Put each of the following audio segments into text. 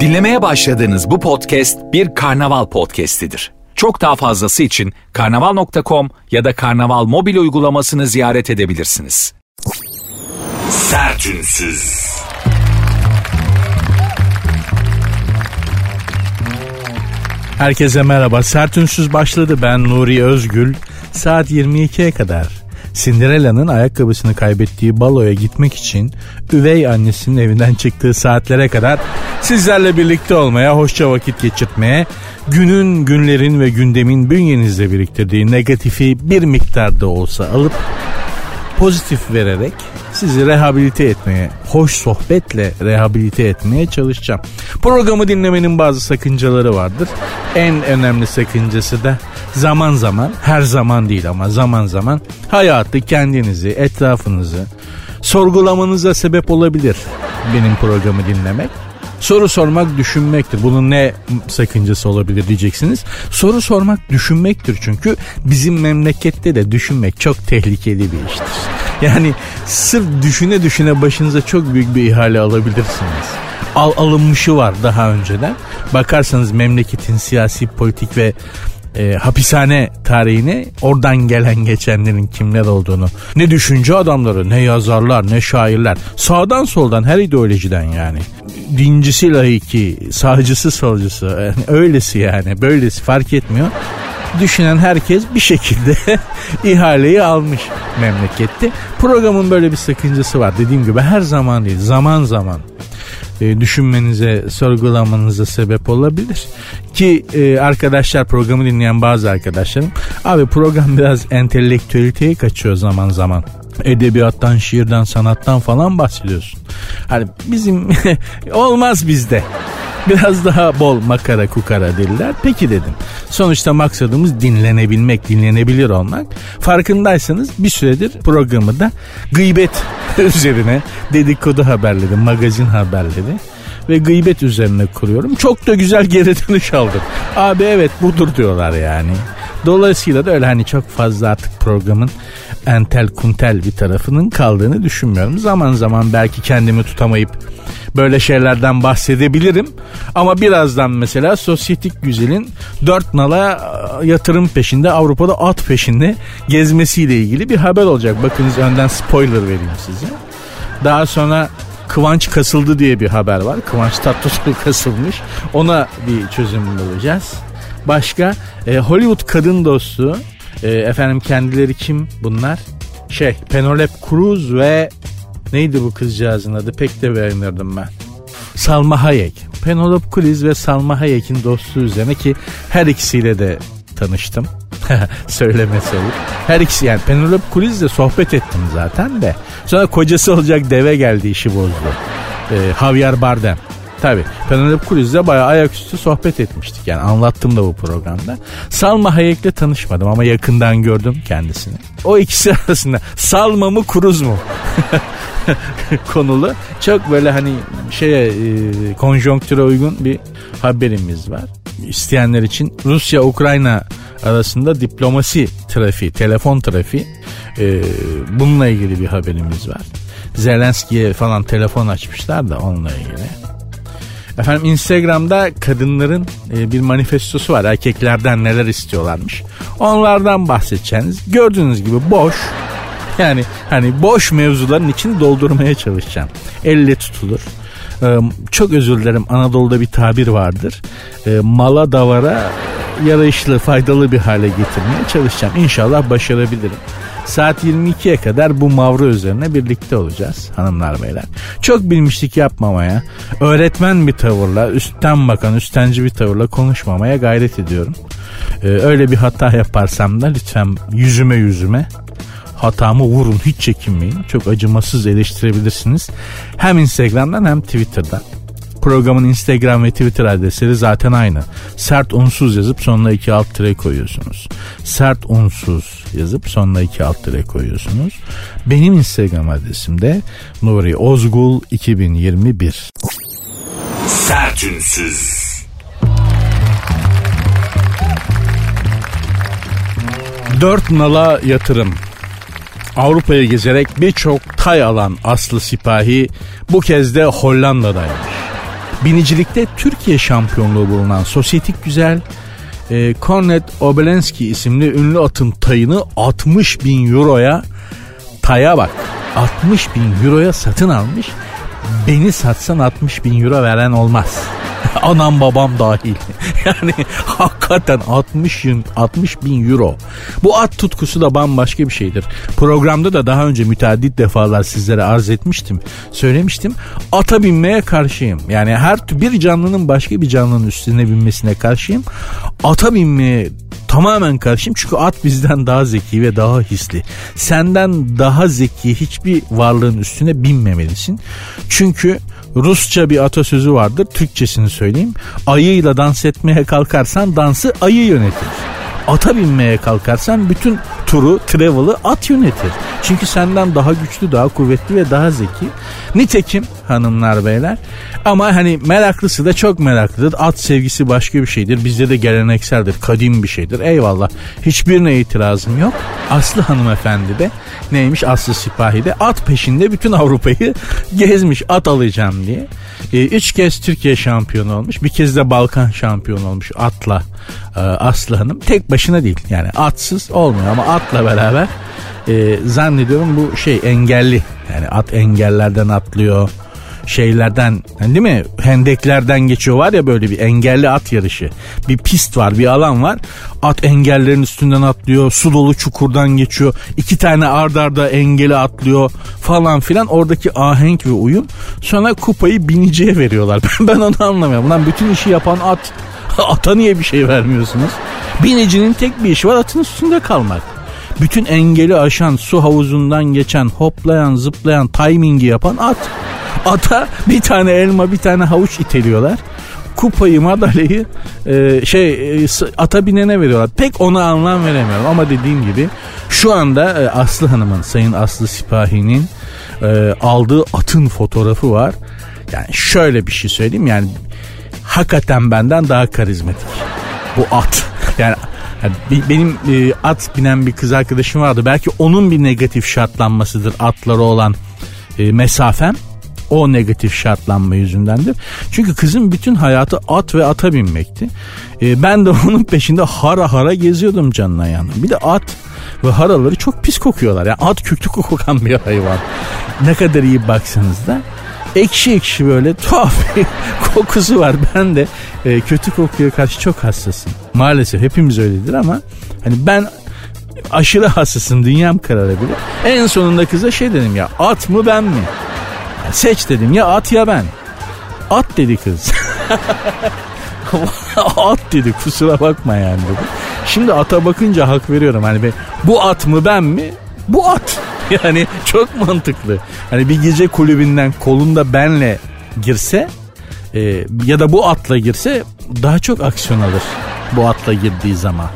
Dinlemeye başladığınız bu podcast bir karnaval podcastidir. Çok daha fazlası için karnaval.com ya da karnaval mobil uygulamasını ziyaret edebilirsiniz. Sertünsüz. Herkese merhaba. Sertünsüz başladı. Ben Nuri Özgül. Saat 22'ye kadar Cinderella'nın ayakkabısını kaybettiği baloya gitmek için üvey annesinin evinden çıktığı saatlere kadar sizlerle birlikte olmaya, hoşça vakit geçirtmeye, günün, günlerin ve gündemin bünyenizde biriktirdiği negatifi bir miktarda olsa alıp pozitif vererek sizi rehabilite etmeye, hoş sohbetle rehabilite etmeye çalışacağım. Programı dinlemenin bazı sakıncaları vardır. En önemli sakıncası da zaman zaman, her zaman değil ama zaman zaman hayatı, kendinizi, etrafınızı sorgulamanıza sebep olabilir benim programı dinlemek. Soru sormak düşünmektir. Bunun ne sakıncası olabilir diyeceksiniz. Soru sormak düşünmektir çünkü bizim memlekette de düşünmek çok tehlikeli bir iştir. Yani sırf düşüne düşüne başınıza çok büyük bir ihale alabilirsiniz. Al alınmışı var daha önceden. Bakarsanız memleketin siyasi, politik ve e, hapishane tarihini oradan gelen geçenlerin kimler olduğunu ne düşünce adamları ne yazarlar ne şairler sağdan soldan her ideolojiden yani dincisi laiki sağcısı solcusu yani öylesi yani böylesi fark etmiyor düşünen herkes bir şekilde ihaleyi almış memlekette. Programın böyle bir sakıncası var. Dediğim gibi her zaman değil zaman zaman e, düşünmenize, sorgulamanıza sebep olabilir. Ki e, arkadaşlar programı dinleyen bazı arkadaşlarım abi program biraz entelektüeliteye kaçıyor zaman zaman. Edebiyattan, şiirden, sanattan falan bahsediyorsun. Hani bizim olmaz bizde. Biraz daha bol makara kukara dediler. Peki dedim. Sonuçta maksadımız dinlenebilmek, dinlenebilir olmak. Farkındaysanız bir süredir programı da gıybet üzerine dedikodu haberleri, magazin haberleri ve gıybet üzerine kuruyorum. Çok da güzel geri dönüş aldım. Abi evet budur diyorlar yani. Dolayısıyla da öyle hani çok fazla artık programın entel kuntel bir tarafının kaldığını düşünmüyorum. Zaman zaman belki kendimi tutamayıp böyle şeylerden bahsedebilirim. Ama birazdan mesela sosyetik güzelin dört nala e, yatırım peşinde Avrupa'da at peşinde gezmesiyle ilgili bir haber olacak. Bakınız önden spoiler vereyim size. Daha sonra Kıvanç kasıldı diye bir haber var. Kıvanç Tatlıtuğ kasılmış. Ona bir çözüm bulacağız. Başka e, Hollywood kadın dostu e, efendim kendileri kim bunlar? Şey Penelope Cruz ve neydi bu kızcağızın adı pek de beğenirdim ben. Salma Hayek. Penelope Cruz ve Salma Hayek'in dostluğu üzerine ki her ikisiyle de tanıştım. Söyleme sayıp. Her ikisi yani Penelope Cruz'le sohbet ettim zaten de. Sonra kocası olacak deve geldi işi bozdu. Ee, Javier Bardem. Tabi Penelope Cruz'le bayağı ayaküstü sohbet etmiştik. Yani anlattım da bu programda. Salma Hayek'le tanışmadım ama yakından gördüm kendisini. O ikisi arasında Salma mı Cruz mu? konulu. Çok böyle hani şeye e, konjonktüre uygun bir haberimiz var. İsteyenler için Rusya-Ukrayna arasında diplomasi trafiği, telefon trafiği e, bununla ilgili bir haberimiz var. Zelenski'ye falan telefon açmışlar da onunla ilgili. Efendim Instagram'da kadınların e, bir manifestosu var. Erkeklerden neler istiyorlarmış. Onlardan bahsedeceğiniz. Gördüğünüz gibi boş. Yani hani boş mevzuların için doldurmaya çalışacağım. Elle tutulur. Çok özür dilerim Anadolu'da bir tabir vardır. Mala davara yarayışlı faydalı bir hale getirmeye çalışacağım. İnşallah başarabilirim. Saat 22'ye kadar bu mavra üzerine birlikte olacağız hanımlar beyler. Çok bilmişlik yapmamaya, öğretmen bir tavırla, üstten bakan, üstenci bir tavırla konuşmamaya gayret ediyorum. Ee, öyle bir hata yaparsam da lütfen yüzüme yüzüme hatamı vurun hiç çekinmeyin. Çok acımasız eleştirebilirsiniz. Hem Instagram'dan hem Twitter'dan. Programın Instagram ve Twitter adresleri zaten aynı. Sert unsuz yazıp sonuna iki alt tire koyuyorsunuz. Sert unsuz yazıp sonuna iki alt tire koyuyorsunuz. Benim Instagram adresim de Nuri Ozgul 2021. Sertünsüz. Dört nala yatırım. Avrupa'yı gezerek birçok tay alan Aslı Sipahi bu kez de Hollanda'daymış. Binicilikte Türkiye şampiyonluğu bulunan sosyetik güzel e, Kornet Obelenski isimli ünlü atın tayını 60 bin euroya taya bak. 60 bin euroya satın almış beni satsan 60 bin euro veren olmaz. Anam babam dahil. yani hakikaten 60 bin, 60 bin euro. Bu at tutkusu da bambaşka bir şeydir. Programda da daha önce müteaddit defalar sizlere arz etmiştim. Söylemiştim. Ata binmeye karşıyım. Yani her bir canlının başka bir canlının üstüne binmesine karşıyım. Ata binmeye tamamen karşıyım çünkü at bizden daha zeki ve daha hisli. Senden daha zeki hiçbir varlığın üstüne binmemelisin. Çünkü Rusça bir atasözü vardır. Türkçesini söyleyeyim. Ayıyla dans etmeye kalkarsan dansı ayı yönetir. Ata binmeye kalkarsan bütün turu, travel'ı at yönetir. Çünkü senden daha güçlü, daha kuvvetli ve daha zeki. Nitekim hanımlar beyler ama hani meraklısı da çok meraklıdır. At sevgisi başka bir şeydir. Bizde de gelenekseldir, kadim bir şeydir. Eyvallah. Hiçbirine itirazım yok. Aslı hanımefendi de neymiş Aslı Sipahi de at peşinde bütün Avrupa'yı gezmiş at alacağım diye. E, üç kez Türkiye şampiyonu olmuş. Bir kez de Balkan şampiyonu olmuş atla e, Aslı Hanım. Tek başına değil yani atsız olmuyor ama atla beraber e, zannediyorum bu şey engelli. Yani at engellerden atlıyor şeylerden değil mi? Hendeklerden geçiyor var ya böyle bir engelli at yarışı. Bir pist var bir alan var. At engellerin üstünden atlıyor su dolu çukurdan geçiyor. İki tane ard arda engeli atlıyor falan filan. Oradaki ahenk ve uyum sonra kupayı biniciye veriyorlar. Ben onu anlamıyorum. Lan bütün işi yapan at ata niye bir şey vermiyorsunuz? Binicinin tek bir işi var atın üstünde kalmak. Bütün engeli aşan su havuzundan geçen hoplayan zıplayan timingi yapan at Ata bir tane elma bir tane havuç iteliyorlar. Kupayı madalyayı e, şey e, ata binene veriyorlar. Pek ona anlam veremiyorum ama dediğim gibi şu anda e, Aslı Hanım'ın Sayın Aslı Sipahi'nin e, aldığı atın fotoğrafı var. Yani şöyle bir şey söyleyeyim yani hakikaten benden daha karizmatik. Bu at. Yani benim e, at binen bir kız arkadaşım vardı. Belki onun bir negatif şartlanmasıdır atları olan e, mesafem. O negatif şartlanma yüzündendir. Çünkü kızın bütün hayatı at ve ata binmekti. E, ben de onun peşinde hara hara geziyordum canına yanına. Bir de at ve haraları çok pis kokuyorlar. Yani at kötü kokan bir hayvan. Ne kadar iyi baksanız da ekşi ekşi böyle tuhaf bir kokusu var. Ben de e, kötü kokuya karşı çok hassasım. Maalesef hepimiz öyledir ama hani ben aşırı hassasım dünyam kararabilir. En sonunda kıza şey dedim ya at mı ben mi? Seç dedim ya at ya ben. At dedi kız. at dedi kusura bakma yani dedi. Şimdi ata bakınca hak veriyorum. Hani bu at mı ben mi? Bu at. Yani çok mantıklı. Hani bir gece kulübünden kolunda benle girse e, ya da bu atla girse daha çok aksiyon alır. Bu atla girdiği zaman.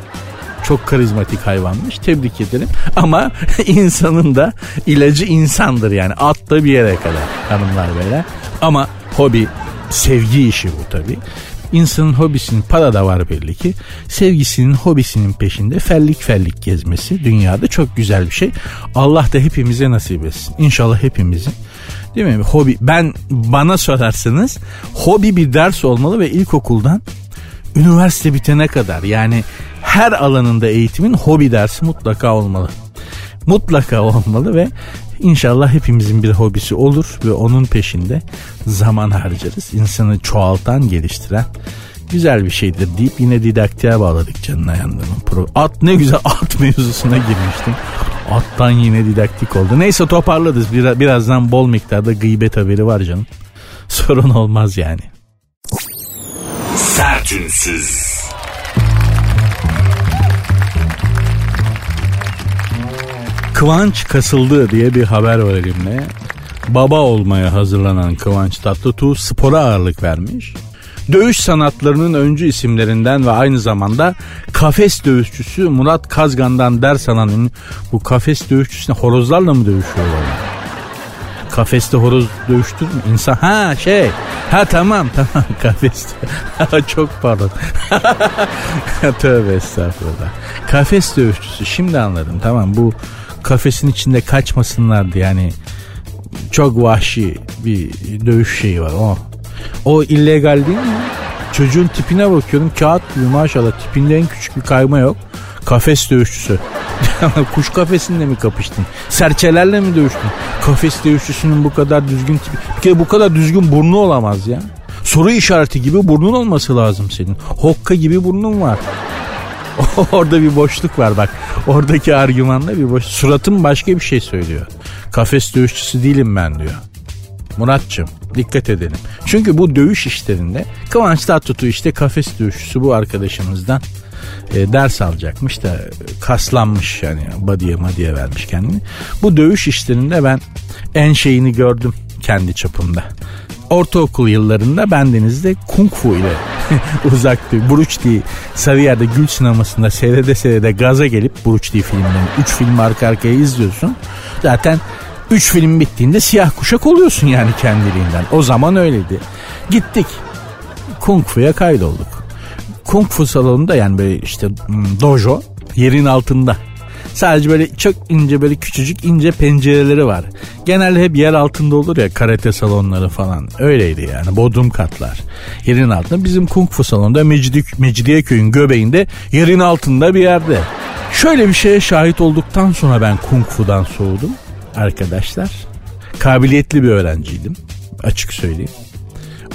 Çok karizmatik hayvanmış. Tebrik ederim. Ama insanın da ilacı insandır yani. At da bir yere kadar hanımlar beyler. Ama hobi sevgi işi bu tabii. İnsanın hobisinin para da var belli ki. Sevgisinin hobisinin peşinde fellik fellik gezmesi dünyada çok güzel bir şey. Allah da hepimize nasip etsin. İnşallah hepimizin değil mi? Hobi ben bana sorarsanız hobi bir ders olmalı ve ilkokuldan üniversite bitene kadar yani her alanında eğitimin hobi dersi mutlaka olmalı. Mutlaka olmalı ve inşallah hepimizin bir hobisi olur ve onun peşinde zaman harcarız. İnsanı çoğaltan, geliştiren güzel bir şeydir deyip yine didaktiğe bağladık canına yandığımın. At ne güzel at mevzusuna girmiştim. Attan yine didaktik oldu. Neyse toparladık. Bir, birazdan bol miktarda gıybet haberi var canım. Sorun olmaz yani. Sertünsüz. Kıvanç kasıldı diye bir haber var elimde. Baba olmaya hazırlanan Kıvanç Tatlıtuğ spora ağırlık vermiş. Dövüş sanatlarının öncü isimlerinden ve aynı zamanda kafes dövüşçüsü Murat Kazgan'dan ders alan bu kafes dövüşçüsüne horozlarla mı dövüşüyorlar? Kafeste horoz dövüştür mü? İnsan ha şey ha tamam tamam kafeste çok pardon tövbe estağfurullah kafes dövüşçüsü şimdi anladım tamam bu kafesin içinde kaçmasınlardı yani. Çok vahşi bir dövüş şeyi var o. O illegal değil mi? Çocuğun tipine bakıyorum kağıt gibi maşallah tipinde en küçük bir kayma yok. Kafes dövüşçüsü. Kuş kafesinde mi kapıştın? Serçelerle mi dövüştün? Kafes dövüşçüsünün bu kadar düzgün tipi. Bir kere bu kadar düzgün burnu olamaz ya. Soru işareti gibi burnun olması lazım senin. Hokka gibi burnun var. Orada bir boşluk var bak. Oradaki argümanda bir boş. Suratım başka bir şey söylüyor. Kafes dövüşçüsü değilim ben diyor. Muratçım dikkat edelim. Çünkü bu dövüş işlerinde Kıvanç Tatlıtuğ işte kafes dövüşçüsü bu arkadaşımızdan e, ders alacakmış da kaslanmış yani body'ye madiye vermiş kendini. Bu dövüş işlerinde ben en şeyini gördüm kendi çapımda. Ortaokul yıllarında bendenizde kung fu ile uzaktı. Lee Sarıyer'de Gül sinemasında seyrede seyrede gaza gelip Lee filmlerini 3 film arka arkaya izliyorsun. Zaten 3 film bittiğinde siyah kuşak oluyorsun yani kendiliğinden. O zaman öyleydi. Gittik. Kung Fu'ya kaydolduk. Kung Fu salonunda yani böyle işte hmm, dojo yerin altında. Sadece böyle çok ince böyle küçücük ince pencereleri var. Genelde hep yer altında olur ya karate salonları falan. Öyleydi yani bodrum katlar. Yerin altında bizim kung fu salonunda Mecidi, Mecidiyeköy'ün göbeğinde yerin altında bir yerde. Şöyle bir şeye şahit olduktan sonra ben kung fu'dan soğudum arkadaşlar. Kabiliyetli bir öğrenciydim açık söyleyeyim.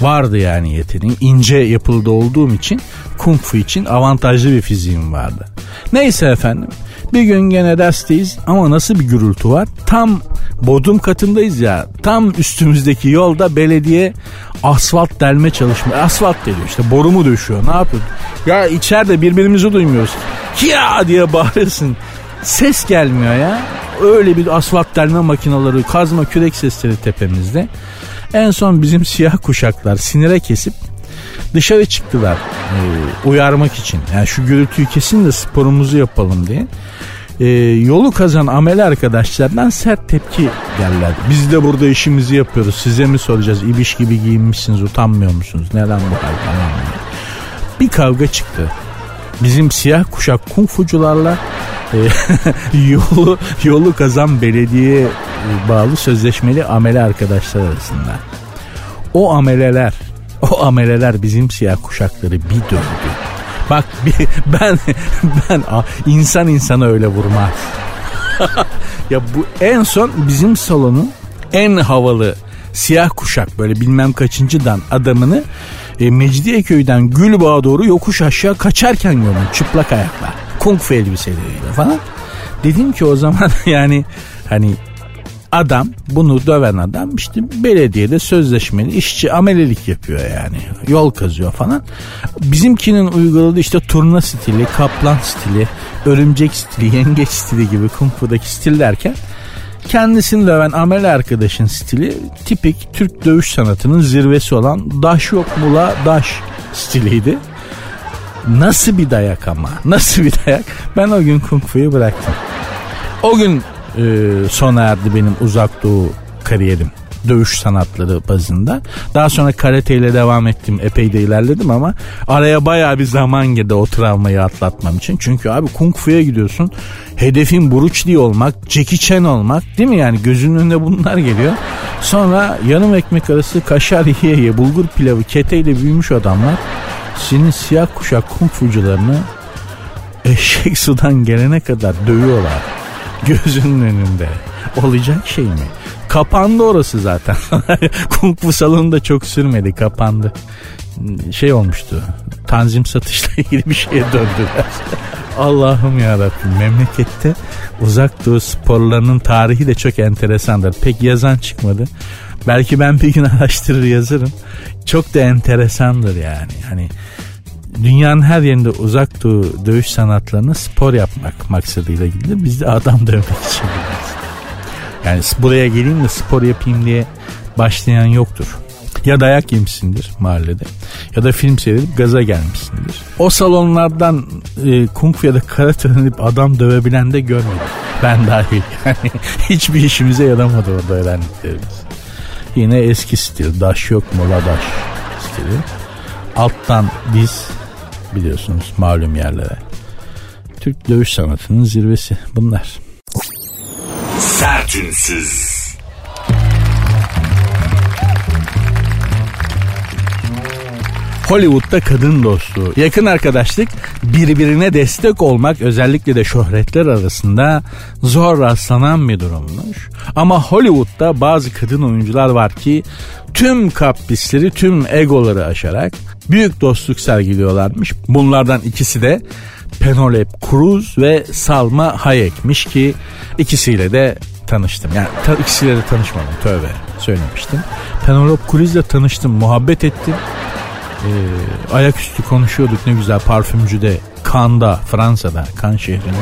Vardı yani yeteneğim. ince yapıldı olduğum için kung fu için avantajlı bir fiziğim vardı. Neyse efendim bir gün gene dersteyiz ama nasıl bir gürültü var? Tam bodrum katındayız ya. Tam üstümüzdeki yolda belediye asfalt delme çalışma. Asfalt deliyor işte borumu döşüyor. Ne yapıyor? Ya içeride birbirimizi duymuyoruz. Ya diye bağırırsın. Ses gelmiyor ya. Öyle bir asfalt delme makinaları, kazma kürek sesleri tepemizde. En son bizim siyah kuşaklar sinire kesip dışarı çıktılar e, uyarmak için. Yani şu gürültüyü kesin de sporumuzu yapalım diye. E, yolu kazan amel arkadaşlardan sert tepki geldiler. Biz de burada işimizi yapıyoruz. Size mi soracağız? İbiş gibi giyinmişsiniz utanmıyor musunuz? Neden bu falan Bir kavga çıktı. Bizim siyah kuşak kung fucularla e, yolu yolu kazan belediye bağlı sözleşmeli amele arkadaşlar arasında. O ameleler o ameleler bizim siyah kuşakları bir dövdü. Bak bir, ben ben insan insana öyle vurmaz. ya bu en son bizim salonun en havalı siyah kuşak böyle bilmem kaçıncıdan adamını e, Mecidiyeköy'den Gülbağ'a doğru yokuş aşağı kaçarken gördüm çıplak ayakla. Kung fu elbiseleriyle falan. Dedim ki o zaman yani hani adam bunu döven adam işte belediyede sözleşmeli işçi amelelik yapıyor yani. Yol kazıyor falan. Bizimkinin uyguladığı işte turna stili, kaplan stili, örümcek stili, yengeç stili gibi kung fu'daki stil derken kendisini döven amel arkadaşın stili tipik Türk dövüş sanatının zirvesi olan daş yok mula daş stiliydi. Nasıl bir dayak ama nasıl bir dayak ben o gün kung fu'yu bıraktım. O gün e, sona erdi benim uzak doğu kariyerim dövüş sanatları bazında. Daha sonra karate ile devam ettim. Epey de ilerledim ama araya baya bir zaman girdi o travmayı atlatmam için. Çünkü abi kung fu'ya gidiyorsun. Hedefin Bruce Lee olmak, Jackie Chan olmak değil mi yani? Gözünün önüne bunlar geliyor. Sonra yarım ekmek arası kaşar yiye yiye bulgur pilavı keteyle büyümüş adamlar senin siyah kuşak kung fucularını eşek sudan gelene kadar dövüyorlar gözünün önünde. Olacak şey mi? Kapandı orası zaten. Kung Fu salonunda çok sürmedi kapandı. Şey olmuştu. Tanzim satışla ilgili bir şeye döndüler. Allah'ım ya Rabbim memlekette uzak doğu sporlarının tarihi de çok enteresandır. Pek yazan çıkmadı. Belki ben bir gün araştırır yazarım. Çok da enteresandır yani. Hani dünyanın her yerinde uzak doğu dövüş sanatlarını spor yapmak maksadıyla gidilir. Biz de adam dövmek için gidiyoruz. Yani buraya geleyim de spor yapayım diye başlayan yoktur. Ya dayak yemişsindir mahallede ya da film seyredip gaza gelmişsindir. O salonlardan e, kung fu ya da karate öğrenip adam dövebilen de görmedim. Ben dahil yani hiçbir işimize yaramadı orada öğrendiklerimiz. Yine eski stil daş yok mola daş stili. Alttan diz biliyorsunuz malum yerlere. Türk dövüş sanatının zirvesi bunlar. Sertünsüz. Hollywood'da kadın dostluğu, yakın arkadaşlık, birbirine destek olmak özellikle de şöhretler arasında zor rastlanan bir durummuş. Ama Hollywood'da bazı kadın oyuncular var ki tüm kaprisleri, tüm egoları aşarak büyük dostluk sergiliyorlarmış. Bunlardan ikisi de Penelope Cruz ve Salma Hayek'miş ki ikisiyle de tanıştım. Yani ta, ikisiyle de tanışmadım tövbe söylemiştim. Penelope Cruz ile tanıştım, muhabbet ettim e, ayaküstü konuşuyorduk ne güzel parfümcüde Kanda Fransa'da Kan şehrinde.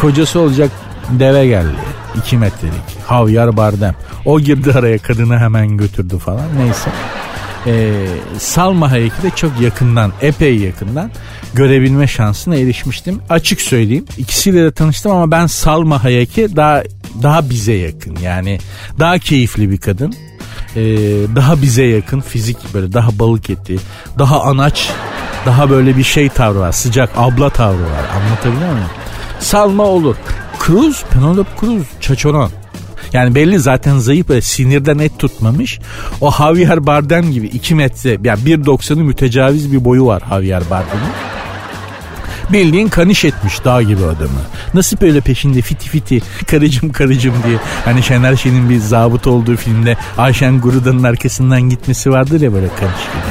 Kocası olacak deve geldi. 2 metrelik. Havyar Bardem. O girdi araya kadını hemen götürdü falan. Neyse. Ee, Salma Hayek'i de çok yakından, epey yakından görebilme şansına erişmiştim. Açık söyleyeyim. ikisiyle de tanıştım ama ben Salma Hayek'i daha daha bize yakın. Yani daha keyifli bir kadın e, daha bize yakın fizik böyle daha balık eti, daha anaç, daha böyle bir şey tavrı var. Sıcak abla tavrı var. Anlatabiliyor muyum? Salma olur. Cruz, Penelope Cruz, çaçoron. Yani belli zaten zayıf böyle sinirden et tutmamış. O Javier Bardem gibi 2 metre yani 1.90'ı mütecaviz bir boyu var Javier Bardem'in. Bildiğin kaniş etmiş dağ gibi adamı. Nasıl böyle peşinde fiti fiti karıcım karıcım diye. Hani Şener Şen'in bir zabıt olduğu filmde Ayşen Guruda'nın arkasından gitmesi vardır ya böyle kaniş gibi.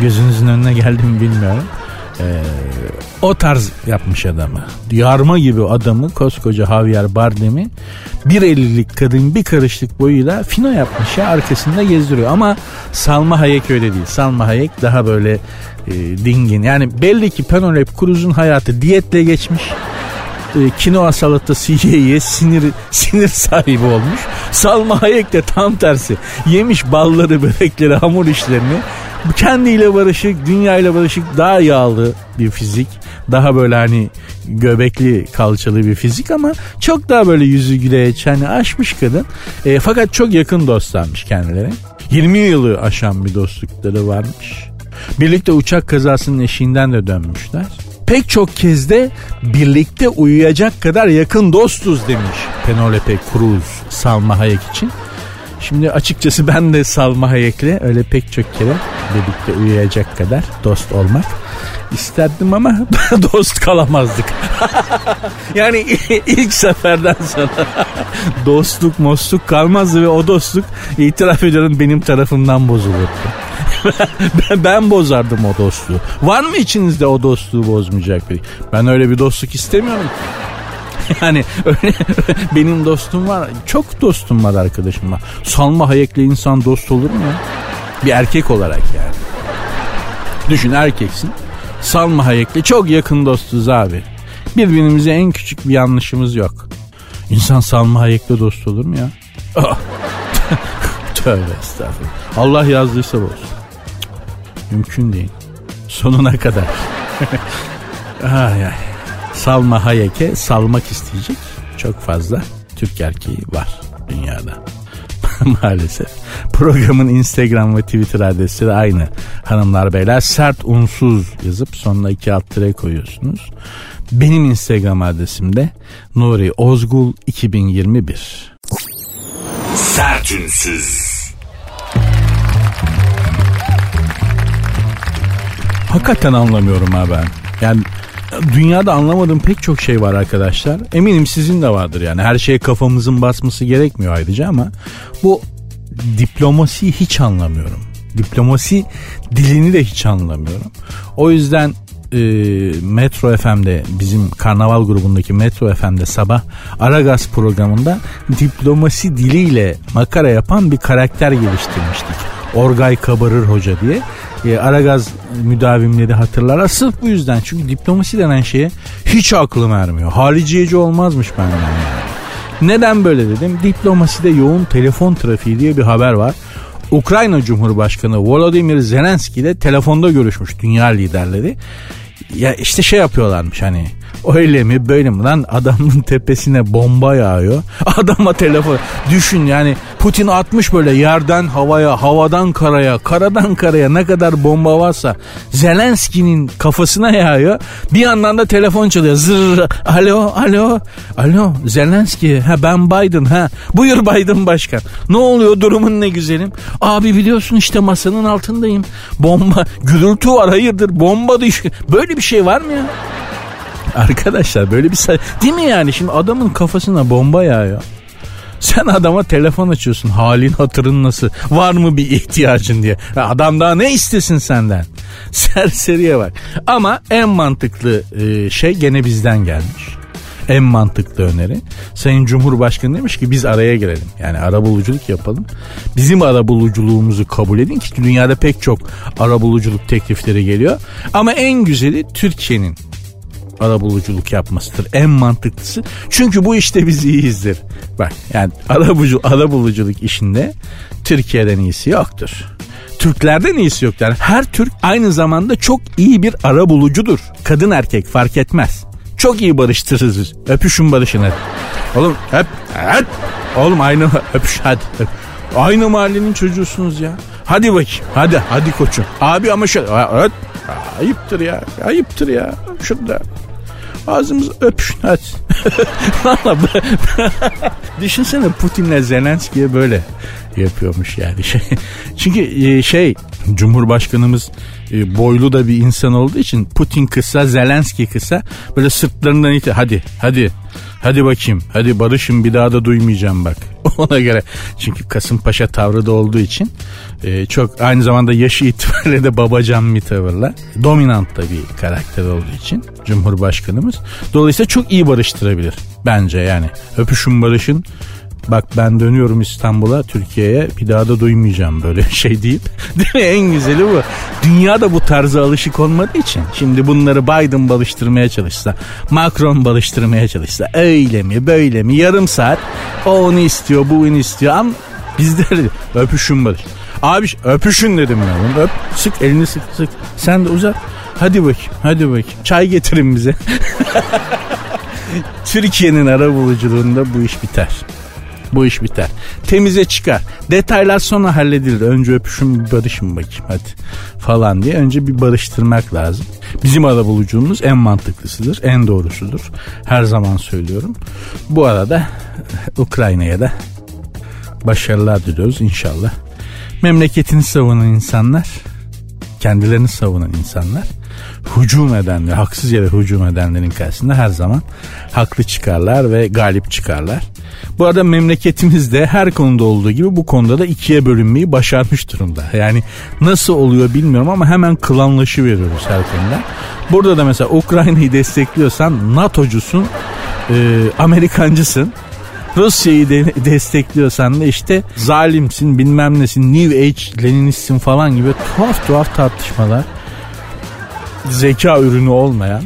Gözünüzün önüne geldi mi bilmiyorum. Ee, o tarz yapmış adamı. Yarma gibi adamı koskoca Javier Bardem'i bir ellilik kadın bir karışlık boyuyla fino yapmış ya arkasında gezdiriyor. Ama Salma Hayek öyle değil. Salma Hayek daha böyle e, dingin. Yani belli ki Penelope Cruz'un hayatı diyetle geçmiş. E, kinoa salatası yiye yiye sinir, sinir sahibi olmuş. Salma Hayek de tam tersi. Yemiş balları, börekleri, hamur işlerini. Kendiyle barışık, dünyayla barışık daha yağlı bir fizik. Daha böyle hani göbekli kalçalı bir fizik ama çok daha böyle yüzü güleç hani aşmış kadın. E, fakat çok yakın dostlarmış kendileri. 20 yılı aşan bir dostlukları varmış. Birlikte uçak kazasının eşiğinden de dönmüşler. Pek çok kez de birlikte uyuyacak kadar yakın dostuz demiş Penelope Cruz Salma Hayek için. Şimdi açıkçası ben de Salma Hayek'le öyle pek çok kere birlikte uyuyacak kadar dost olmak isterdim ama dost kalamazdık. yani ilk seferden sonra dostluk mostluk kalmazdı ve o dostluk itiraf ediyorum benim tarafımdan bozulurdu. ben, ben bozardım o dostluğu. Var mı içinizde o dostluğu bozmayacak biri? Ben öyle bir dostluk istemiyorum yani benim dostum var. Çok dostum var arkadaşım var. Salma Hayek'le insan dost olur mu? Bir erkek olarak yani. Düşün erkeksin. Salma Hayek'le çok yakın dostuz abi. Birbirimize en küçük bir yanlışımız yok. İnsan Salma Hayek'le dost olur mu ya? Tövbe estağfurullah. Allah yazdıysa olsun. Mümkün değil. Sonuna kadar. ay ay. Salma Hayek'e salmak isteyecek çok fazla Türk erkeği var dünyada. Maalesef. Programın Instagram ve Twitter adresi de aynı. Hanımlar beyler sert unsuz yazıp sonuna iki alt tire koyuyorsunuz. Benim Instagram adresim de Nuri Ozgul 2021. Sert unsuz. Hakikaten anlamıyorum ha ben. Yani dünyada anlamadığım pek çok şey var arkadaşlar. Eminim sizin de vardır yani. Her şeye kafamızın basması gerekmiyor ayrıca ama bu diplomasiyi hiç anlamıyorum. Diplomasi dilini de hiç anlamıyorum. O yüzden e, Metro FM'de bizim karnaval grubundaki Metro FM'de sabah Aragaz programında diplomasi diliyle makara yapan bir karakter geliştirmiştik. Orgay Kabarır Hoca diye e, Aragaz müdavimleri hatırlar. Sırf bu yüzden çünkü diplomasi denen şeye hiç aklım ermiyor. Hariciyeci olmazmış benden yani. Neden böyle dedim? Diplomaside yoğun telefon trafiği diye bir haber var. Ukrayna Cumhurbaşkanı Volodymyr Zelenski ile telefonda görüşmüş dünya liderleri. Ya işte şey yapıyorlarmış hani Öyle mi böyle mi? Lan adamın tepesine bomba yağıyor. Adama telefon. Düşün yani Putin atmış böyle yerden havaya havadan karaya karadan karaya ne kadar bomba varsa Zelenski'nin kafasına yağıyor. Bir yandan da telefon çalıyor. Zırr. Alo alo. Alo Zelenski. Ha ben Biden ha. Buyur Biden başkan. Ne oluyor durumun ne güzelim? Abi biliyorsun işte masanın altındayım. Bomba gürültü var hayırdır? Bomba düşüyor böyle bir şey var mı ya? Arkadaşlar böyle bir say değil mi yani şimdi adamın kafasına bomba yağıyor. Sen adama telefon açıyorsun halin hatırın nasıl var mı bir ihtiyacın diye. Adam daha ne istesin senden? Serseriye bak. Ama en mantıklı e, şey gene bizden gelmiş. En mantıklı öneri. Sayın Cumhurbaşkanı demiş ki biz araya girelim. Yani ara buluculuk yapalım. Bizim ara buluculuğumuzu kabul edin ki dünyada pek çok ara buluculuk teklifleri geliyor. Ama en güzeli Türkiye'nin arabuluculuk yapmasıdır. En mantıklısı. Çünkü bu işte biz iyiyizdir. Bak yani arabulucu, arabuluculuk işinde Türkiye'den iyisi yoktur. Türklerden iyisi yok yani. Her Türk aynı zamanda çok iyi bir arabulucudur. Kadın erkek fark etmez. Çok iyi barıştırırız. Öpüşün barışın hadi. Oğlum hep hep. Oğlum aynı öpüş hadi. Öp. Aynı mahallenin çocuğusunuz ya. Hadi bakayım. Hadi hadi koçum. Abi ama şöyle. Ayıptır ya. Ayıptır ya. Şurada. Ağzımız öpüşün hadi. Valla düşünsene Putin'le Zelenski'ye böyle yapıyormuş yani. Şey, çünkü şey Cumhurbaşkanımız e, boylu da bir insan olduğu için Putin kısa Zelenski kısa böyle sırtlarından iti hadi hadi hadi bakayım hadi barışın bir daha da duymayacağım bak. Ona göre çünkü Kasımpaşa tavrı da olduğu için e, çok aynı zamanda yaşı itibariyle de babacan bir tavırla dominant da bir karakter olduğu için Cumhurbaşkanımız. Dolayısıyla çok iyi barıştırabilir bence yani. Öpüşün barışın Bak ben dönüyorum İstanbul'a Türkiye'ye bir daha da duymayacağım böyle şey deyip. Değil mi? En güzeli bu. Dünya da bu tarza alışık olmadığı için. Şimdi bunları Biden balıştırmaya çalışsa, Macron balıştırmaya çalışsa öyle mi böyle mi yarım saat o onu istiyor bu onu istiyor ama bizde öpüşün barış. Abi öpüşün dedim ben. Öp, sık elini sık sık. Sen de uzat. Hadi bakayım hadi bakayım. Çay getirin bize. Türkiye'nin ara buluculuğunda bu iş biter bu iş biter. Temize çıkar. Detaylar sonra halledilir. Önce öpüşün barışın bakayım hadi falan diye. Önce bir barıştırmak lazım. Bizim arabuluculuğumuz en mantıklısıdır. En doğrusudur. Her zaman söylüyorum. Bu arada Ukrayna'ya da başarılar diliyoruz inşallah. Memleketini savunan insanlar, kendilerini savunan insanlar hücum edenler, haksız yere hücum edenlerin karşısında her zaman haklı çıkarlar ve galip çıkarlar. Bu arada memleketimizde her konuda olduğu gibi bu konuda da ikiye bölünmeyi başarmış durumda. Yani nasıl oluyor bilmiyorum ama hemen klanlaşı veriyoruz her konuda. Burada da mesela Ukrayna'yı destekliyorsan NATO'cusun, e, Amerikancısın. Rusya'yı de destekliyorsan da işte zalimsin bilmem nesin New Age Leninistsin falan gibi tuhaf tuhaf tartışmalar zeka ürünü olmayan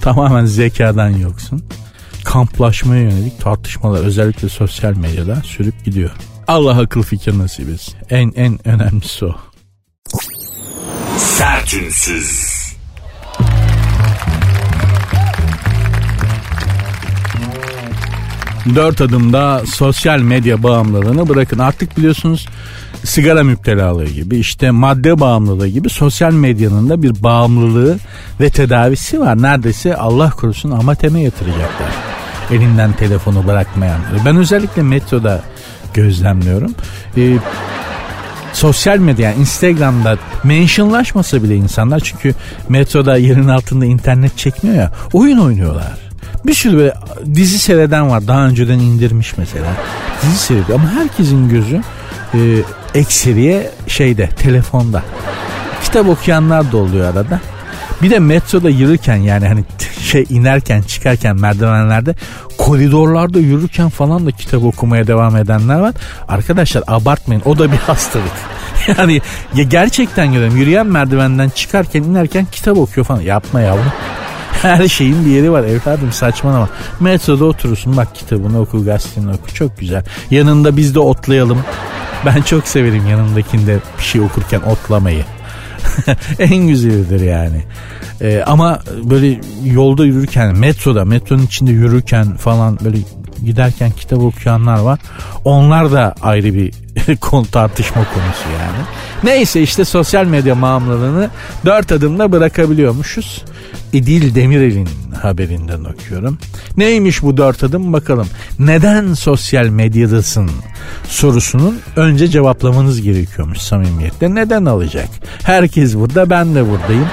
tamamen zekadan yoksun kamplaşmaya yönelik tartışmalar özellikle sosyal medyada sürüp gidiyor. Allah akıl fikir nasip etsin. En en önemlisi o. Sertünsüz. Dört adımda sosyal medya bağımlılığını bırakın. Artık biliyorsunuz sigara müptelalığı gibi işte madde bağımlılığı gibi sosyal medyanın da bir bağımlılığı ve tedavisi var. Neredeyse Allah korusun amateme yatıracaklar. Elinden telefonu bırakmayanları. Ben özellikle metroda gözlemliyorum. Ee, sosyal medya yani Instagram'da mentionlaşmasa bile insanlar çünkü metroda yerin altında internet çekmiyor ya oyun oynuyorlar. Bir sürü böyle dizi seyreden var daha önceden indirmiş mesela dizi seyrediyor ama herkesin gözü e, ekseriye şeyde telefonda. Kitap okuyanlar da oluyor arada. Bir de metroda yürürken yani hani şey inerken çıkarken merdivenlerde koridorlarda yürürken falan da kitap okumaya devam edenler var. Arkadaşlar abartmayın o da bir hastalık. Yani ya gerçekten görüyorum yürüyen merdivenden çıkarken inerken kitap okuyor falan. Yapma yavrum. Her şeyin bir yeri var evladım saçmalama. Metroda oturursun bak kitabını oku gazeteni oku çok güzel. Yanında biz de otlayalım. Ben çok severim yanındakinde bir şey okurken otlamayı. en güzelidir yani. Ee, ama böyle yolda yürürken metroda metronun içinde yürürken falan böyle giderken kitap okuyanlar var. Onlar da ayrı bir konu tartışma konusu yani. Neyse işte sosyal medya bağımlılığını dört adımda bırakabiliyormuşuz. İdil Demirel'in haberinden okuyorum. Neymiş bu dört adım bakalım. Neden sosyal medyadasın sorusunun önce cevaplamanız gerekiyormuş samimiyetle. Neden alacak? Herkes burada ben de buradayım.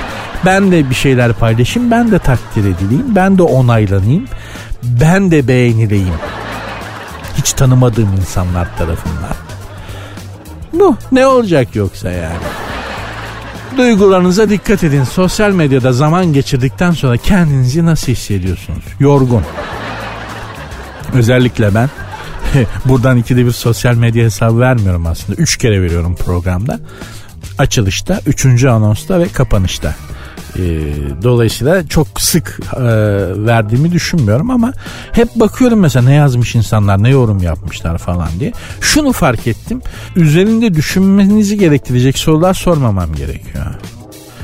Ben de bir şeyler paylaşayım. Ben de takdir edileyim. Ben de onaylanayım. Ben de beğenileyim. Hiç tanımadığım insanlar tarafından. Bu ne olacak yoksa yani? Duygularınıza dikkat edin. Sosyal medyada zaman geçirdikten sonra kendinizi nasıl hissediyorsunuz? Yorgun. Özellikle ben buradan ikide bir sosyal medya hesabı vermiyorum aslında. Üç kere veriyorum programda. Açılışta, üçüncü anonsta ve kapanışta. E, dolayısıyla çok sık e, verdiğimi düşünmüyorum ama hep bakıyorum mesela ne yazmış insanlar ne yorum yapmışlar falan diye. Şunu fark ettim üzerinde düşünmenizi gerektirecek sorular sormamam gerekiyor.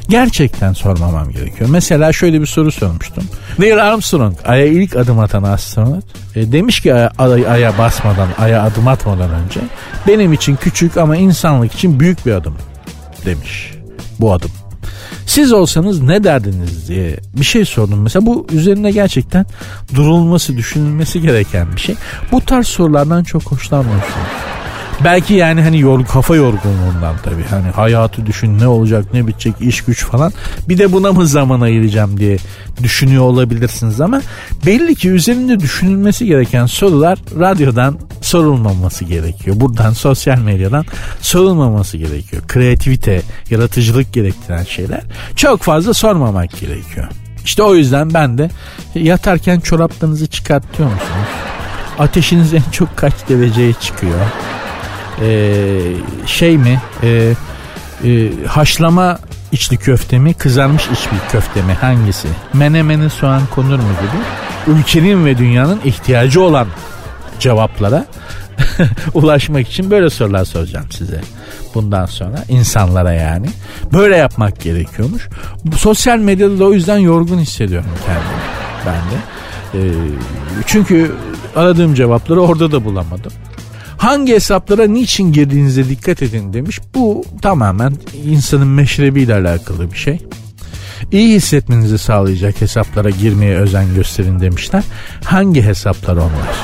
Gerçekten sormamam gerekiyor. Mesela şöyle bir soru sormuştum. Neil Armstrong Ay'a ilk adım atan astronot e, demiş ki Ay'a, Ay'a basmadan Ay'a adım atmadan önce benim için küçük ama insanlık için büyük bir adım demiş bu adım. Siz olsanız ne derdiniz diye bir şey sordum. Mesela bu üzerine gerçekten durulması, düşünülmesi gereken bir şey. Bu tarz sorulardan çok hoşlanmıyorsunuz. Belki yani hani yor, kafa yorgunluğundan tabii. Hani hayatı düşün ne olacak ne bitecek iş güç falan. Bir de buna mı zaman ayıracağım diye düşünüyor olabilirsiniz ama belli ki üzerinde düşünülmesi gereken sorular radyodan sorulmaması gerekiyor. Buradan sosyal medyadan sorulmaması gerekiyor. Kreativite, yaratıcılık gerektiren şeyler çok fazla sormamak gerekiyor. İşte o yüzden ben de yatarken çoraplarınızı çıkartıyor musunuz? Ateşiniz en çok kaç dereceye çıkıyor? Ee, şey mi? Ee, e, haşlama içli köfte mi, kızarmış içli köfte mi hangisi? Menemene soğan konur mu gibi? Ülkenin ve dünyanın ihtiyacı olan cevaplara ulaşmak için böyle sorular soracağım size. Bundan sonra insanlara yani. Böyle yapmak gerekiyormuş. Sosyal medyada da o yüzden yorgun hissediyorum kendimi ben de. Ee, çünkü aradığım cevapları orada da bulamadım. Hangi hesaplara niçin girdiğinize dikkat edin demiş. Bu tamamen insanın meşrebiyle alakalı bir şey. İyi hissetmenizi sağlayacak hesaplara girmeye özen gösterin demişler. Hangi hesaplar onlar?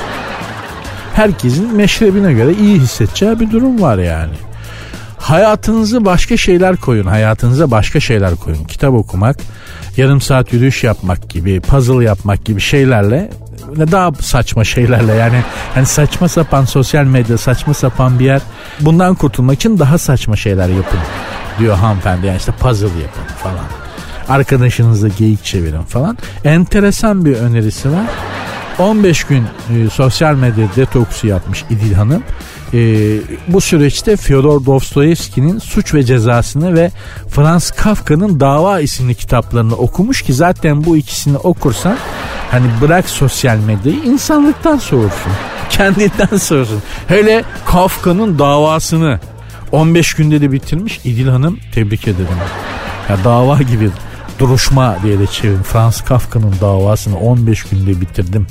Herkesin meşrebine göre iyi hissedeceği bir durum var yani. Hayatınızı başka şeyler koyun. Hayatınıza başka şeyler koyun. Kitap okumak, yarım saat yürüyüş yapmak gibi, puzzle yapmak gibi şeylerle daha saçma şeylerle yani. Hani saçma sapan sosyal medya saçma sapan bir yer. Bundan kurtulmak için daha saçma şeyler yapın diyor hanımefendi. Yani işte puzzle yapın falan. Arkadaşınızla geyik çevirin falan. Enteresan bir önerisi var 15 gün e, sosyal medya detoksu yapmış İdil Hanım. E, bu süreçte Fyodor Dostoyevski'nin Suç ve Cezasını ve Franz Kafka'nın Dava isimli kitaplarını okumuş ki zaten bu ikisini okursan hani bırak sosyal medyayı insanlıktan soğursun. Kendinden soğursun. Hele Kafka'nın davasını 15 günde de bitirmiş İdil Hanım tebrik ederim. Ya dava gibi duruşma diye de çevirin. Franz Kafka'nın davasını 15 günde bitirdim.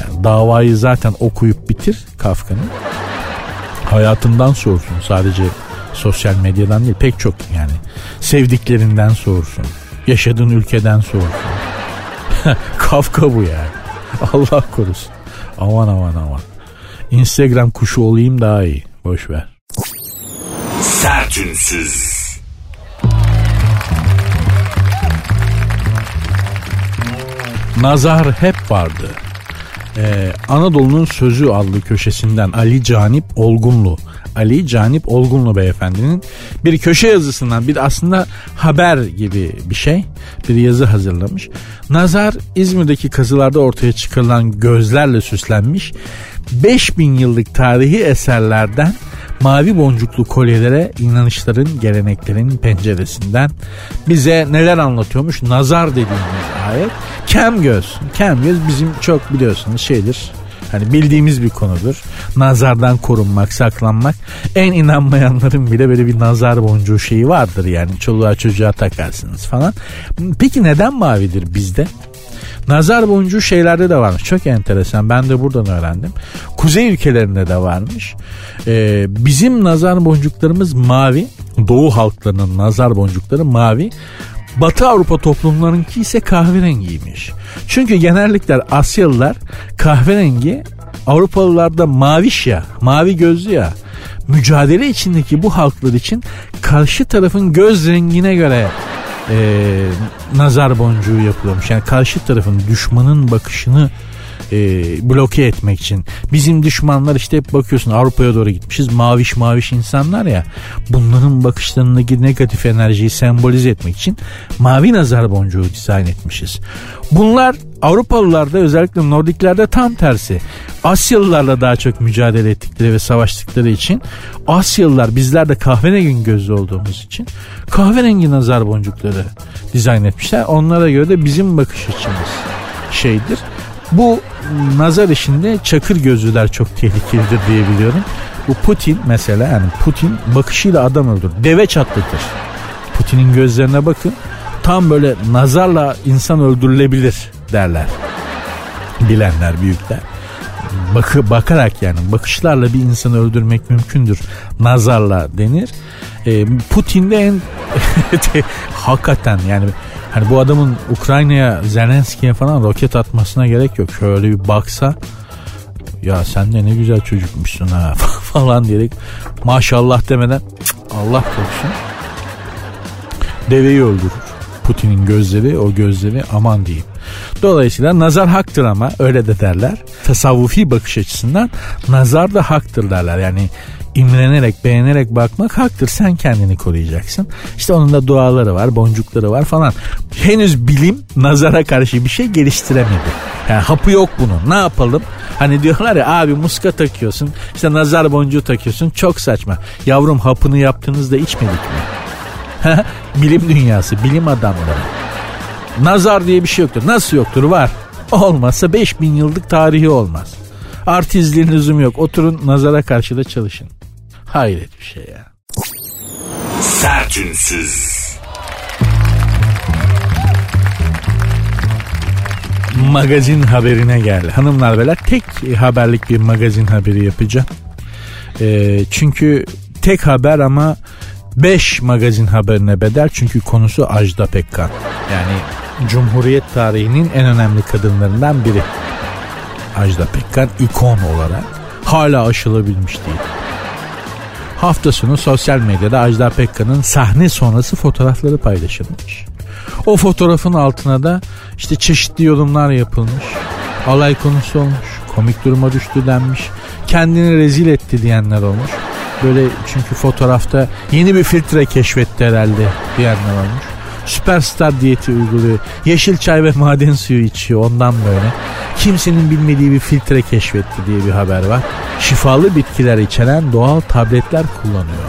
Yani davayı zaten okuyup bitir Kafka'nın. Hayatından soğursun sadece sosyal medyadan değil pek çok yani. Sevdiklerinden soğursun. Yaşadığın ülkeden soğursun. Kafka bu yani. Allah korusun. Aman aman aman. Instagram kuşu olayım daha iyi. Boş ver. Sertünsüz. Nazar hep vardı. Ee, Anadolu'nun Sözü adlı köşesinden Ali Canip Olgunlu Ali Canip Olgunlu beyefendinin bir köşe yazısından bir aslında haber gibi bir şey bir yazı hazırlamış. Nazar İzmir'deki kazılarda ortaya çıkarılan gözlerle süslenmiş 5000 yıllık tarihi eserlerden mavi boncuklu kolyelere inanışların, geleneklerin penceresinden bize neler anlatıyormuş? Nazar dediğimiz ayet. Kem göz. Kem göz bizim çok biliyorsunuz şeydir Hani bildiğimiz bir konudur. Nazardan korunmak, saklanmak. En inanmayanların bile böyle bir nazar boncuğu şeyi vardır yani. Çoluğa çocuğa takarsınız falan. Peki neden mavidir bizde? Nazar boncuğu şeylerde de varmış. Çok enteresan. Ben de buradan öğrendim. Kuzey ülkelerinde de varmış. Ee, bizim nazar boncuklarımız mavi. Doğu halklarının nazar boncukları mavi. Batı Avrupa toplumlarınki ise kahverengiymiş. Çünkü genellikle Asyalılar kahverengi Avrupalılarda maviş ya, mavi gözlü ya. Mücadele içindeki bu halklar için karşı tarafın göz rengine göre e, nazar boncuğu yapılıyormuş. Yani karşı tarafın düşmanın bakışını e, bloke etmek için. Bizim düşmanlar işte hep bakıyorsun Avrupa'ya doğru gitmişiz. Maviş maviş insanlar ya. Bunların bakışlarındaki negatif enerjiyi sembolize etmek için mavi nazar boncuğu dizayn etmişiz. Bunlar Avrupalılarda özellikle Nordiklerde tam tersi. Asyalılarla daha çok mücadele ettikleri ve savaştıkları için Asyalılar bizler de kahverengi gözlü olduğumuz için kahverengi nazar boncukları dizayn etmişler. Onlara göre de bizim bakış açımız şeydir. Bu nazar işinde çakır gözlüler çok tehlikelidir diye biliyorum. Bu Putin mesela yani Putin bakışıyla adam öldür. Deve çatlatır. Putin'in gözlerine bakın. Tam böyle nazarla insan öldürülebilir derler. Bilenler, büyükler. Bakı, bakarak yani bakışlarla bir insanı öldürmek mümkündür. Nazarla denir. E, Putin de en hakikaten yani Hani bu adamın Ukrayna'ya Zelenski'ye falan roket atmasına gerek yok. Şöyle bir baksa ya sen de ne güzel çocukmuşsun ha falan diyerek maşallah demeden Allah korusun deveyi öldürür. Putin'in gözleri o gözleri aman diyeyim. Dolayısıyla nazar haktır ama öyle de derler. Tasavvufi bakış açısından nazar da haktır derler. Yani imrenerek, beğenerek bakmak haktır. Sen kendini koruyacaksın. İşte onun da duaları var, boncukları var falan. Henüz bilim nazara karşı bir şey geliştiremedi. Yani hapı yok bunun. Ne yapalım? Hani diyorlar ya abi muska takıyorsun. işte nazar boncuğu takıyorsun. Çok saçma. Yavrum hapını yaptığınızda içmedik mi? bilim dünyası, bilim adamları. Nazar diye bir şey yoktur. Nasıl yoktur? Var. Olmazsa 5000 yıllık tarihi olmaz. Artistliğin lüzum yok. Oturun nazara karşı da çalışın. Hayret bir şey ya. Sertünsüz. Magazin haberine gel. Hanımlar beyler tek haberlik bir magazin haberi yapacağım. E, çünkü tek haber ama 5 magazin haberine bedel çünkü konusu Ajda Pekkan. Yani Cumhuriyet tarihinin en önemli kadınlarından biri. Ajda Pekkan ikon olarak hala aşılabilmiş değil. Hafta sonu sosyal medyada Ajda Pekkan'ın sahne sonrası fotoğrafları paylaşılmış. O fotoğrafın altına da işte çeşitli yorumlar yapılmış. Alay konusu olmuş. Komik duruma düştü denmiş. Kendini rezil etti diyenler olmuş. Böyle çünkü fotoğrafta yeni bir filtre keşfetti herhalde diyenler olmuş. Süperstar diyeti uyguluyor. Yeşil çay ve maden suyu içiyor ondan böyle. Kimsenin bilmediği bir filtre keşfetti diye bir haber var. Şifalı bitkiler içeren doğal tabletler kullanıyor.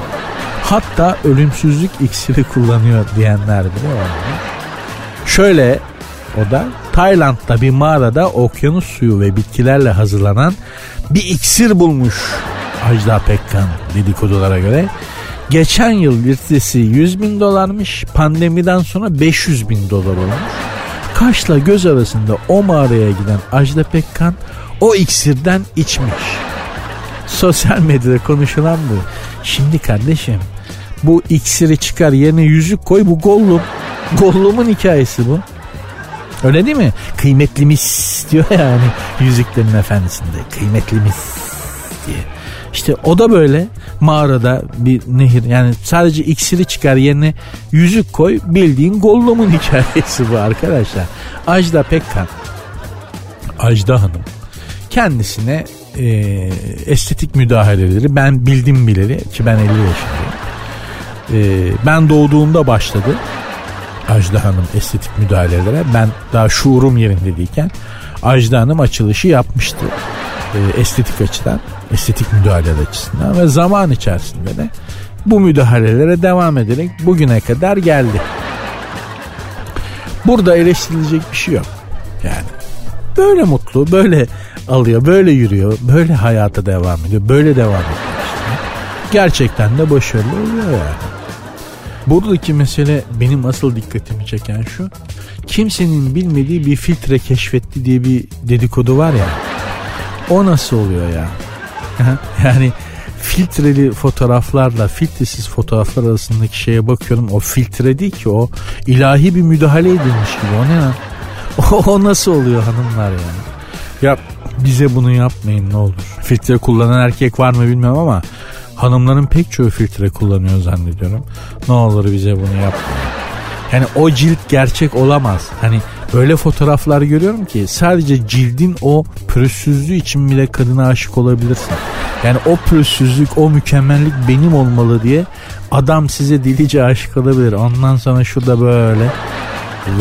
Hatta ölümsüzlük iksiri kullanıyor diyenler bile var. Şöyle o da Tayland'da bir mağarada okyanus suyu ve bitkilerle hazırlanan bir iksir bulmuş Ajda Pekkan dedikodulara göre. Geçen yıl litresi 100 bin dolarmış pandemiden sonra 500 bin dolar olmuş. Kaşla göz arasında o mağaraya giden Ajda Pekkan o iksirden içmiş. Sosyal medyada konuşulan bu. Şimdi kardeşim bu iksiri çıkar yerine yüzük koy bu Gollum. Gollum'un hikayesi bu. Öyle değil mi? Kıymetlimiz diyor yani Yüzüklerin Efendisi'nde. Kıymetlimiz diye. İşte o da böyle mağarada bir nehir yani sadece iksiri çıkar yerine yüzük koy bildiğin Gollum'un hikayesi bu arkadaşlar. Ajda Pekkan Ajda Hanım kendisine e, estetik müdahaleleri ben bildim bileli ki ben 50 yaşındayım. E, ben doğduğumda başladı Ajda Hanım estetik müdahalelere. Ben daha şuurum yerindeyken Ajda Hanım açılışı yapmıştı. E, estetik açıdan, estetik müdahale açısından ve zaman içerisinde de bu müdahalelere devam ederek bugüne kadar geldi. Burada eleştirilecek bir şey yok. Yani böyle mutlu, böyle alıyor. Böyle yürüyor. Böyle hayata devam ediyor. Böyle devam ediyor. Gerçekten de başarılı oluyor yani. Buradaki mesele benim asıl dikkatimi çeken şu. Kimsenin bilmediği bir filtre keşfetti diye bir dedikodu var ya. O nasıl oluyor ya? yani filtreli fotoğraflarla filtresiz fotoğraflar arasındaki şeye bakıyorum. O filtre değil ki o ilahi bir müdahale edilmiş gibi. O ne lan? O, nasıl oluyor hanımlar yani? Ya bize bunu yapmayın ne olur. Filtre kullanan erkek var mı bilmiyorum ama hanımların pek çoğu filtre kullanıyor zannediyorum. Ne olur bize bunu yapmayın. Yani o cilt gerçek olamaz. Hani öyle fotoğraflar görüyorum ki sadece cildin o pürüzsüzlüğü için bile kadına aşık olabilirsin. Yani o pürüzsüzlük, o mükemmellik benim olmalı diye adam size delice aşık olabilir. Ondan sonra şurada böyle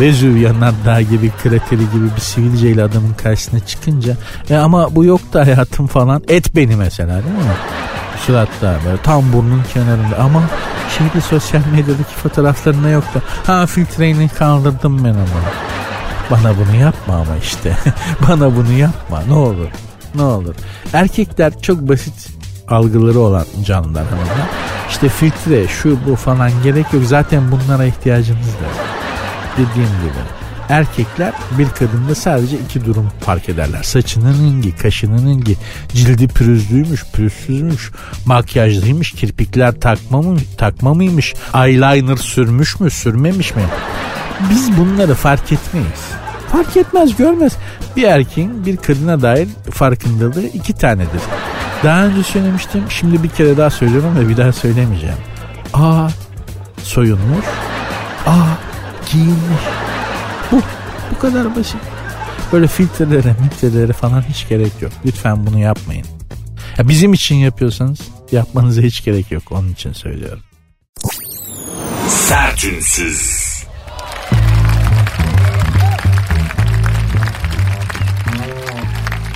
Vezüv yanardağ gibi krateri gibi bir sivilceyle adamın karşısına çıkınca e ama bu yok da hayatım falan et beni mesela değil mi? Suratta böyle tam burnun kenarında ama şimdi sosyal medyadaki fotoğraflarında yoktu. Ha filtreyi kaldırdım ben ama. Bana bunu yapma ama işte. Bana bunu yapma ne olur. Ne olur. Erkekler çok basit algıları olan canlılar hanımlar. İşte filtre şu bu falan gerek yok. Zaten bunlara ihtiyacımız da. Dediğim gibi erkekler bir kadında sadece iki durum fark ederler. Saçının rengi, kaşının rengi, cildi pürüzlüymüş, pürüzsüzmüş, makyajlıymış, kirpikler takma mı, takma mıymış, eyeliner sürmüş mü, sürmemiş mi? Biz bunları fark etmeyiz. Fark etmez, görmez. Bir erkeğin bir kadına dair farkındalığı iki tanedir. Daha önce söylemiştim, şimdi bir kere daha söylüyorum ve bir daha söylemeyeceğim. A soyunmuş, A giyinmiş. Bu. Bu kadar basit. Böyle filtrelere, filtrelere falan hiç gerek yok. Lütfen bunu yapmayın. Ya bizim için yapıyorsanız yapmanıza hiç gerek yok. Onun için söylüyorum. Sertünsüz.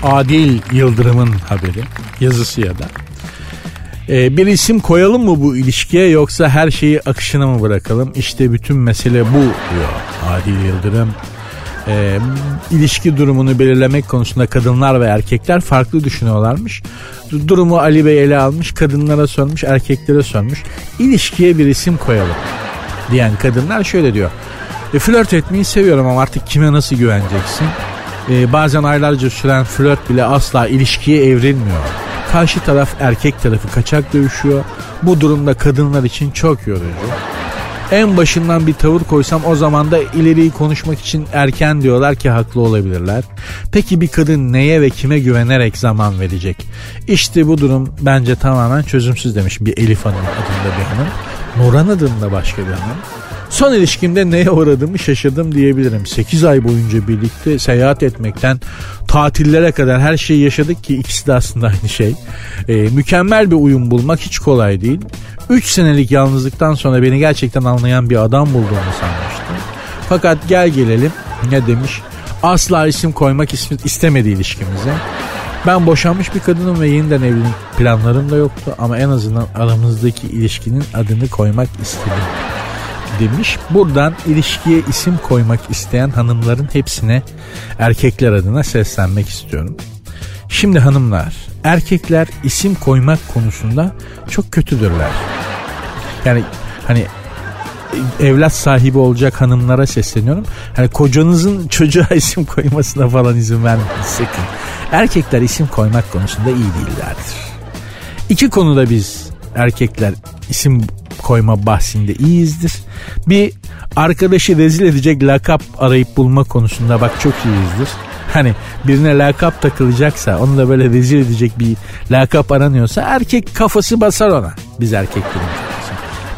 Adil Yıldırım'ın haberi yazısı ya da ee, bir isim koyalım mı bu ilişkiye yoksa her şeyi akışına mı bırakalım? İşte bütün mesele bu diyor Adil Yıldırım. Ee, ilişki durumunu belirlemek konusunda kadınlar ve erkekler farklı düşünüyorlarmış. Durumu Ali Bey ele almış, kadınlara sormuş, erkeklere sormuş. İlişkiye bir isim koyalım diyen kadınlar şöyle diyor. E, flört etmeyi seviyorum ama artık kime nasıl güveneceksin? E, bazen aylarca süren flört bile asla ilişkiye evrilmiyor. Karşı taraf erkek tarafı kaçak dövüşüyor. Bu durumda kadınlar için çok yorucu. En başından bir tavır koysam o zaman da ileriyi konuşmak için erken diyorlar ki haklı olabilirler. Peki bir kadın neye ve kime güvenerek zaman verecek? İşte bu durum bence tamamen çözümsüz demiş bir Elif Hanım adında bir hanım. Nurhan adında başka bir hanım. Son ilişkimde neye uğradığımı şaşırdım diyebilirim. 8 ay boyunca birlikte seyahat etmekten tatillere kadar her şeyi yaşadık ki ikisi de aslında aynı şey. Ee, mükemmel bir uyum bulmak hiç kolay değil. 3 senelik yalnızlıktan sonra beni gerçekten anlayan bir adam bulduğumu sanmıştım. Fakat gel gelelim ne demiş? Asla isim koymak istemedi ilişkimize. Ben boşanmış bir kadınım ve yeniden evlilik planlarım da yoktu ama en azından aramızdaki ilişkinin adını koymak istedim demiş. Buradan ilişkiye isim koymak isteyen hanımların hepsine erkekler adına seslenmek istiyorum. Şimdi hanımlar, erkekler isim koymak konusunda çok kötüdürler. Yani hani evlat sahibi olacak hanımlara sesleniyorum. Hani kocanızın çocuğa isim koymasına falan izin vermeyin sakın. Erkekler isim koymak konusunda iyi değillerdir. İki konuda biz erkekler isim koyma bahsinde iyiyizdir. Bir arkadaşı rezil edecek lakap arayıp bulma konusunda bak çok iyiyizdir. Hani birine lakap takılacaksa onu da böyle rezil edecek bir lakap aranıyorsa erkek kafası basar ona. Biz erkeklerin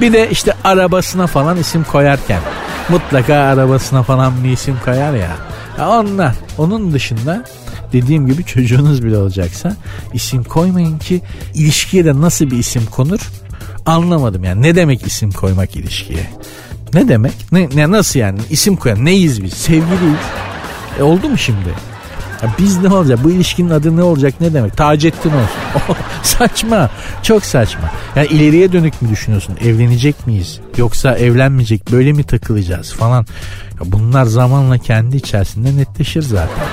Bir de işte arabasına falan isim koyarken mutlaka arabasına falan bir isim koyar ya. ya onlar. Onun dışında dediğim gibi çocuğunuz bile olacaksa isim koymayın ki ilişkiye de nasıl bir isim konur anlamadım yani. Ne demek isim koymak ilişkiye? Ne demek? Ne, ne nasıl yani? İsim koyan neyiz biz? Sevgiliyiz. E oldu mu şimdi? Ya biz ne olacak? Bu ilişkinin adı ne olacak? Ne demek? Taceddin olsun. saçma. Çok saçma. Yani ileriye dönük mü düşünüyorsun? Evlenecek miyiz? Yoksa evlenmeyecek böyle mi takılacağız falan. Ya bunlar zamanla kendi içerisinde netleşir zaten.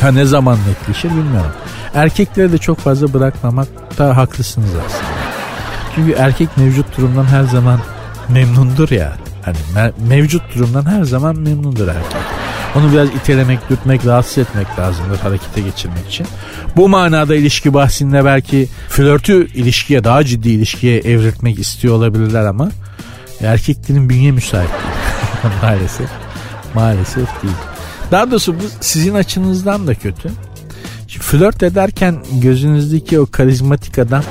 Ha ne zaman netleşir bilmiyorum. Erkekleri de çok fazla bırakmamakta haklısınız aslında. Çünkü erkek mevcut durumdan her zaman memnundur ya. Hani me- mevcut durumdan her zaman memnundur erkek. Onu biraz itelemek, dürtmek, rahatsız etmek lazımdır harekete geçirmek için. Bu manada ilişki bahsinde belki flörtü ilişkiye, daha ciddi ilişkiye evriltmek istiyor olabilirler ama erkeklerin bünye müsait değil. Maalesef. Maalesef değil. Daha doğrusu bu sizin açınızdan da kötü. Şimdi flört ederken gözünüzdeki o karizmatik adam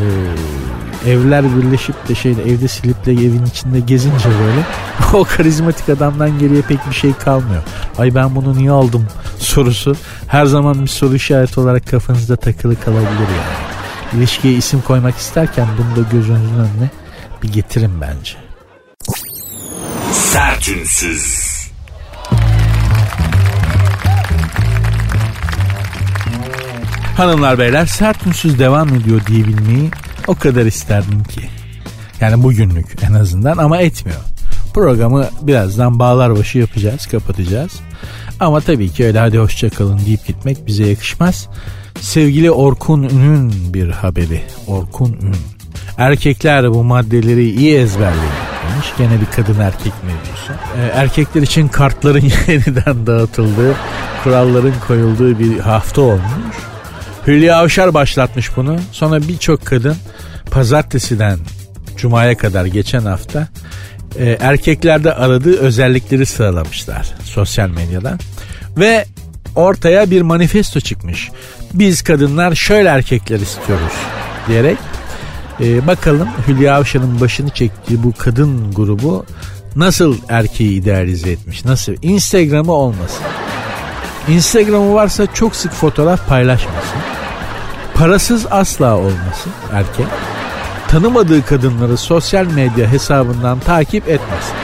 e, evler birleşip de şeyde evde siliple evin içinde gezince böyle o karizmatik adamdan geriye pek bir şey kalmıyor. Ay ben bunu niye aldım sorusu her zaman bir soru işareti olarak kafanızda takılı kalabilir yani. İlişkiye isim koymak isterken bunu da gözünüzün önüne bir getirin bence. Sertünsüz. Hanımlar beyler sert unsuz devam ediyor diyebilmeyi o kadar isterdim ki. Yani bugünlük en azından ama etmiyor. Programı birazdan bağlar başı yapacağız, kapatacağız. Ama tabii ki öyle hadi hoşçakalın deyip gitmek bize yakışmaz. Sevgili Orkun Ün'ün bir haberi. Orkun Ün. Erkekler bu maddeleri iyi ezberleyin demiş. Gene bir kadın erkek mevzusu. Ee, erkekler için kartların yeniden dağıtıldığı, kuralların koyulduğu bir hafta olmuş. Hülya Avşar başlatmış bunu. Sonra birçok kadın pazartesiden cumaya kadar geçen hafta e, erkeklerde aradığı özellikleri sıralamışlar sosyal medyadan. Ve ortaya bir manifesto çıkmış. Biz kadınlar şöyle erkekler istiyoruz diyerek e, bakalım Hülya Avşar'ın başını çektiği bu kadın grubu nasıl erkeği idealize etmiş? Nasıl? Instagram'ı olmasın. Instagram'ı varsa çok sık fotoğraf paylaşmasın. Parasız asla olmasın erkek. Tanımadığı kadınları sosyal medya hesabından takip etmesin.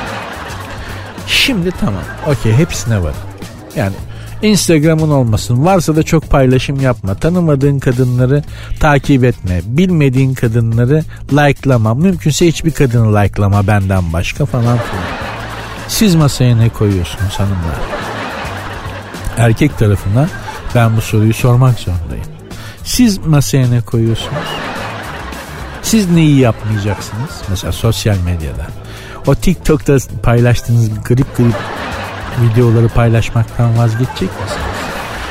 Şimdi tamam. Okey hepsine var. Yani Instagram'ın olmasın. Varsa da çok paylaşım yapma. Tanımadığın kadınları takip etme. Bilmediğin kadınları likelama. Mümkünse hiçbir kadını likelama benden başka falan filan. Siz masaya ne koyuyorsunuz hanımlar? Erkek tarafına ben bu soruyu sormak zorundayım. Siz masaya ne koyuyorsunuz? Siz neyi yapmayacaksınız? Mesela sosyal medyada. O TikTok'ta paylaştığınız grip grip videoları paylaşmaktan vazgeçecek misiniz?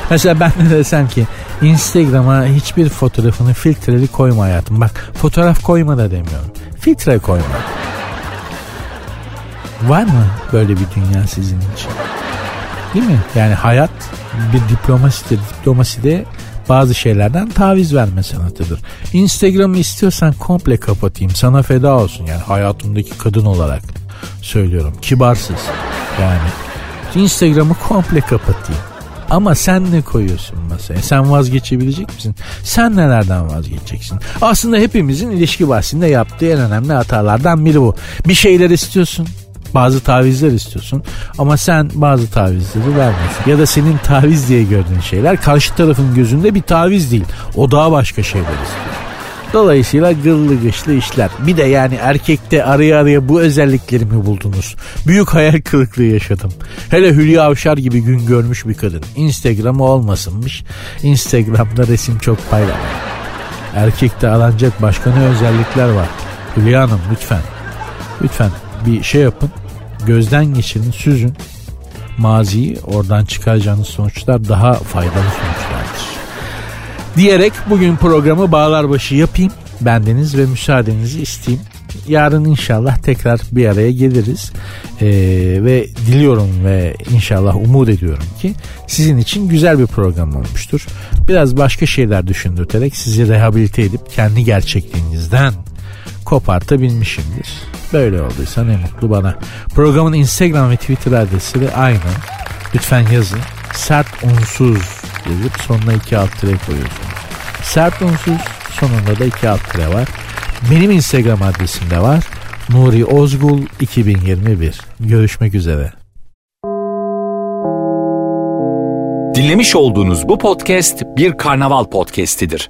Mesela ben de desem ki Instagram'a hiçbir fotoğrafını filtreli koyma hayatım. Bak fotoğraf koyma da demiyorum. Filtre koyma. Var mı böyle bir dünya sizin için? Değil mi? Yani hayat bir diplomasidir. Diplomaside bazı şeylerden taviz verme sanatıdır. Instagram'ı istiyorsan komple kapatayım. Sana feda olsun yani hayatımdaki kadın olarak söylüyorum. Kibarsız. Yani Instagram'ı komple kapatayım. Ama sen ne koyuyorsun masaya? Sen vazgeçebilecek misin? Sen nelerden vazgeçeceksin? Aslında hepimizin ilişki bahsinde yaptığı en önemli hatalardan biri bu. Bir şeyler istiyorsun. Bazı tavizler istiyorsun ama sen bazı tavizleri vermiyorsun. Ya da senin taviz diye gördüğün şeyler karşı tarafın gözünde bir taviz değil. O daha başka şeyler istiyor. Dolayısıyla gıllı gışlı işler. Bir de yani erkekte araya araya bu özelliklerimi buldunuz. Büyük hayal kırıklığı yaşadım. Hele Hülya Avşar gibi gün görmüş bir kadın. Instagram'ı olmasınmış. Instagram'da resim çok paylaş. Erkekte aranacak başka ne özellikler var? Hülya Hanım lütfen. Lütfen bir şey yapın. Gözden geçirin, süzün. Maziyi oradan çıkaracağınız sonuçlar daha faydalı sonuçlardır diyerek bugün programı bağlar başı yapayım. Bendeniz ve müsaadenizi isteyeyim. Yarın inşallah tekrar bir araya geliriz. Ee, ve diliyorum ve inşallah umut ediyorum ki sizin için güzel bir program olmuştur. Biraz başka şeyler düşündürterek sizi rehabilite edip kendi gerçekliğinizden kopartabilmişimdir. Böyle olduysa ne mutlu bana. Programın Instagram ve Twitter adresi de aynı. Lütfen yazın. Sert unsuz yazıp sonuna iki alt tire koyuyorsunuz. Sert unsuz sonunda da iki alt tire var. Benim Instagram adresim de var. Nuri Ozgul 2021. Görüşmek üzere. Dinlemiş olduğunuz bu podcast bir karnaval podcastidir.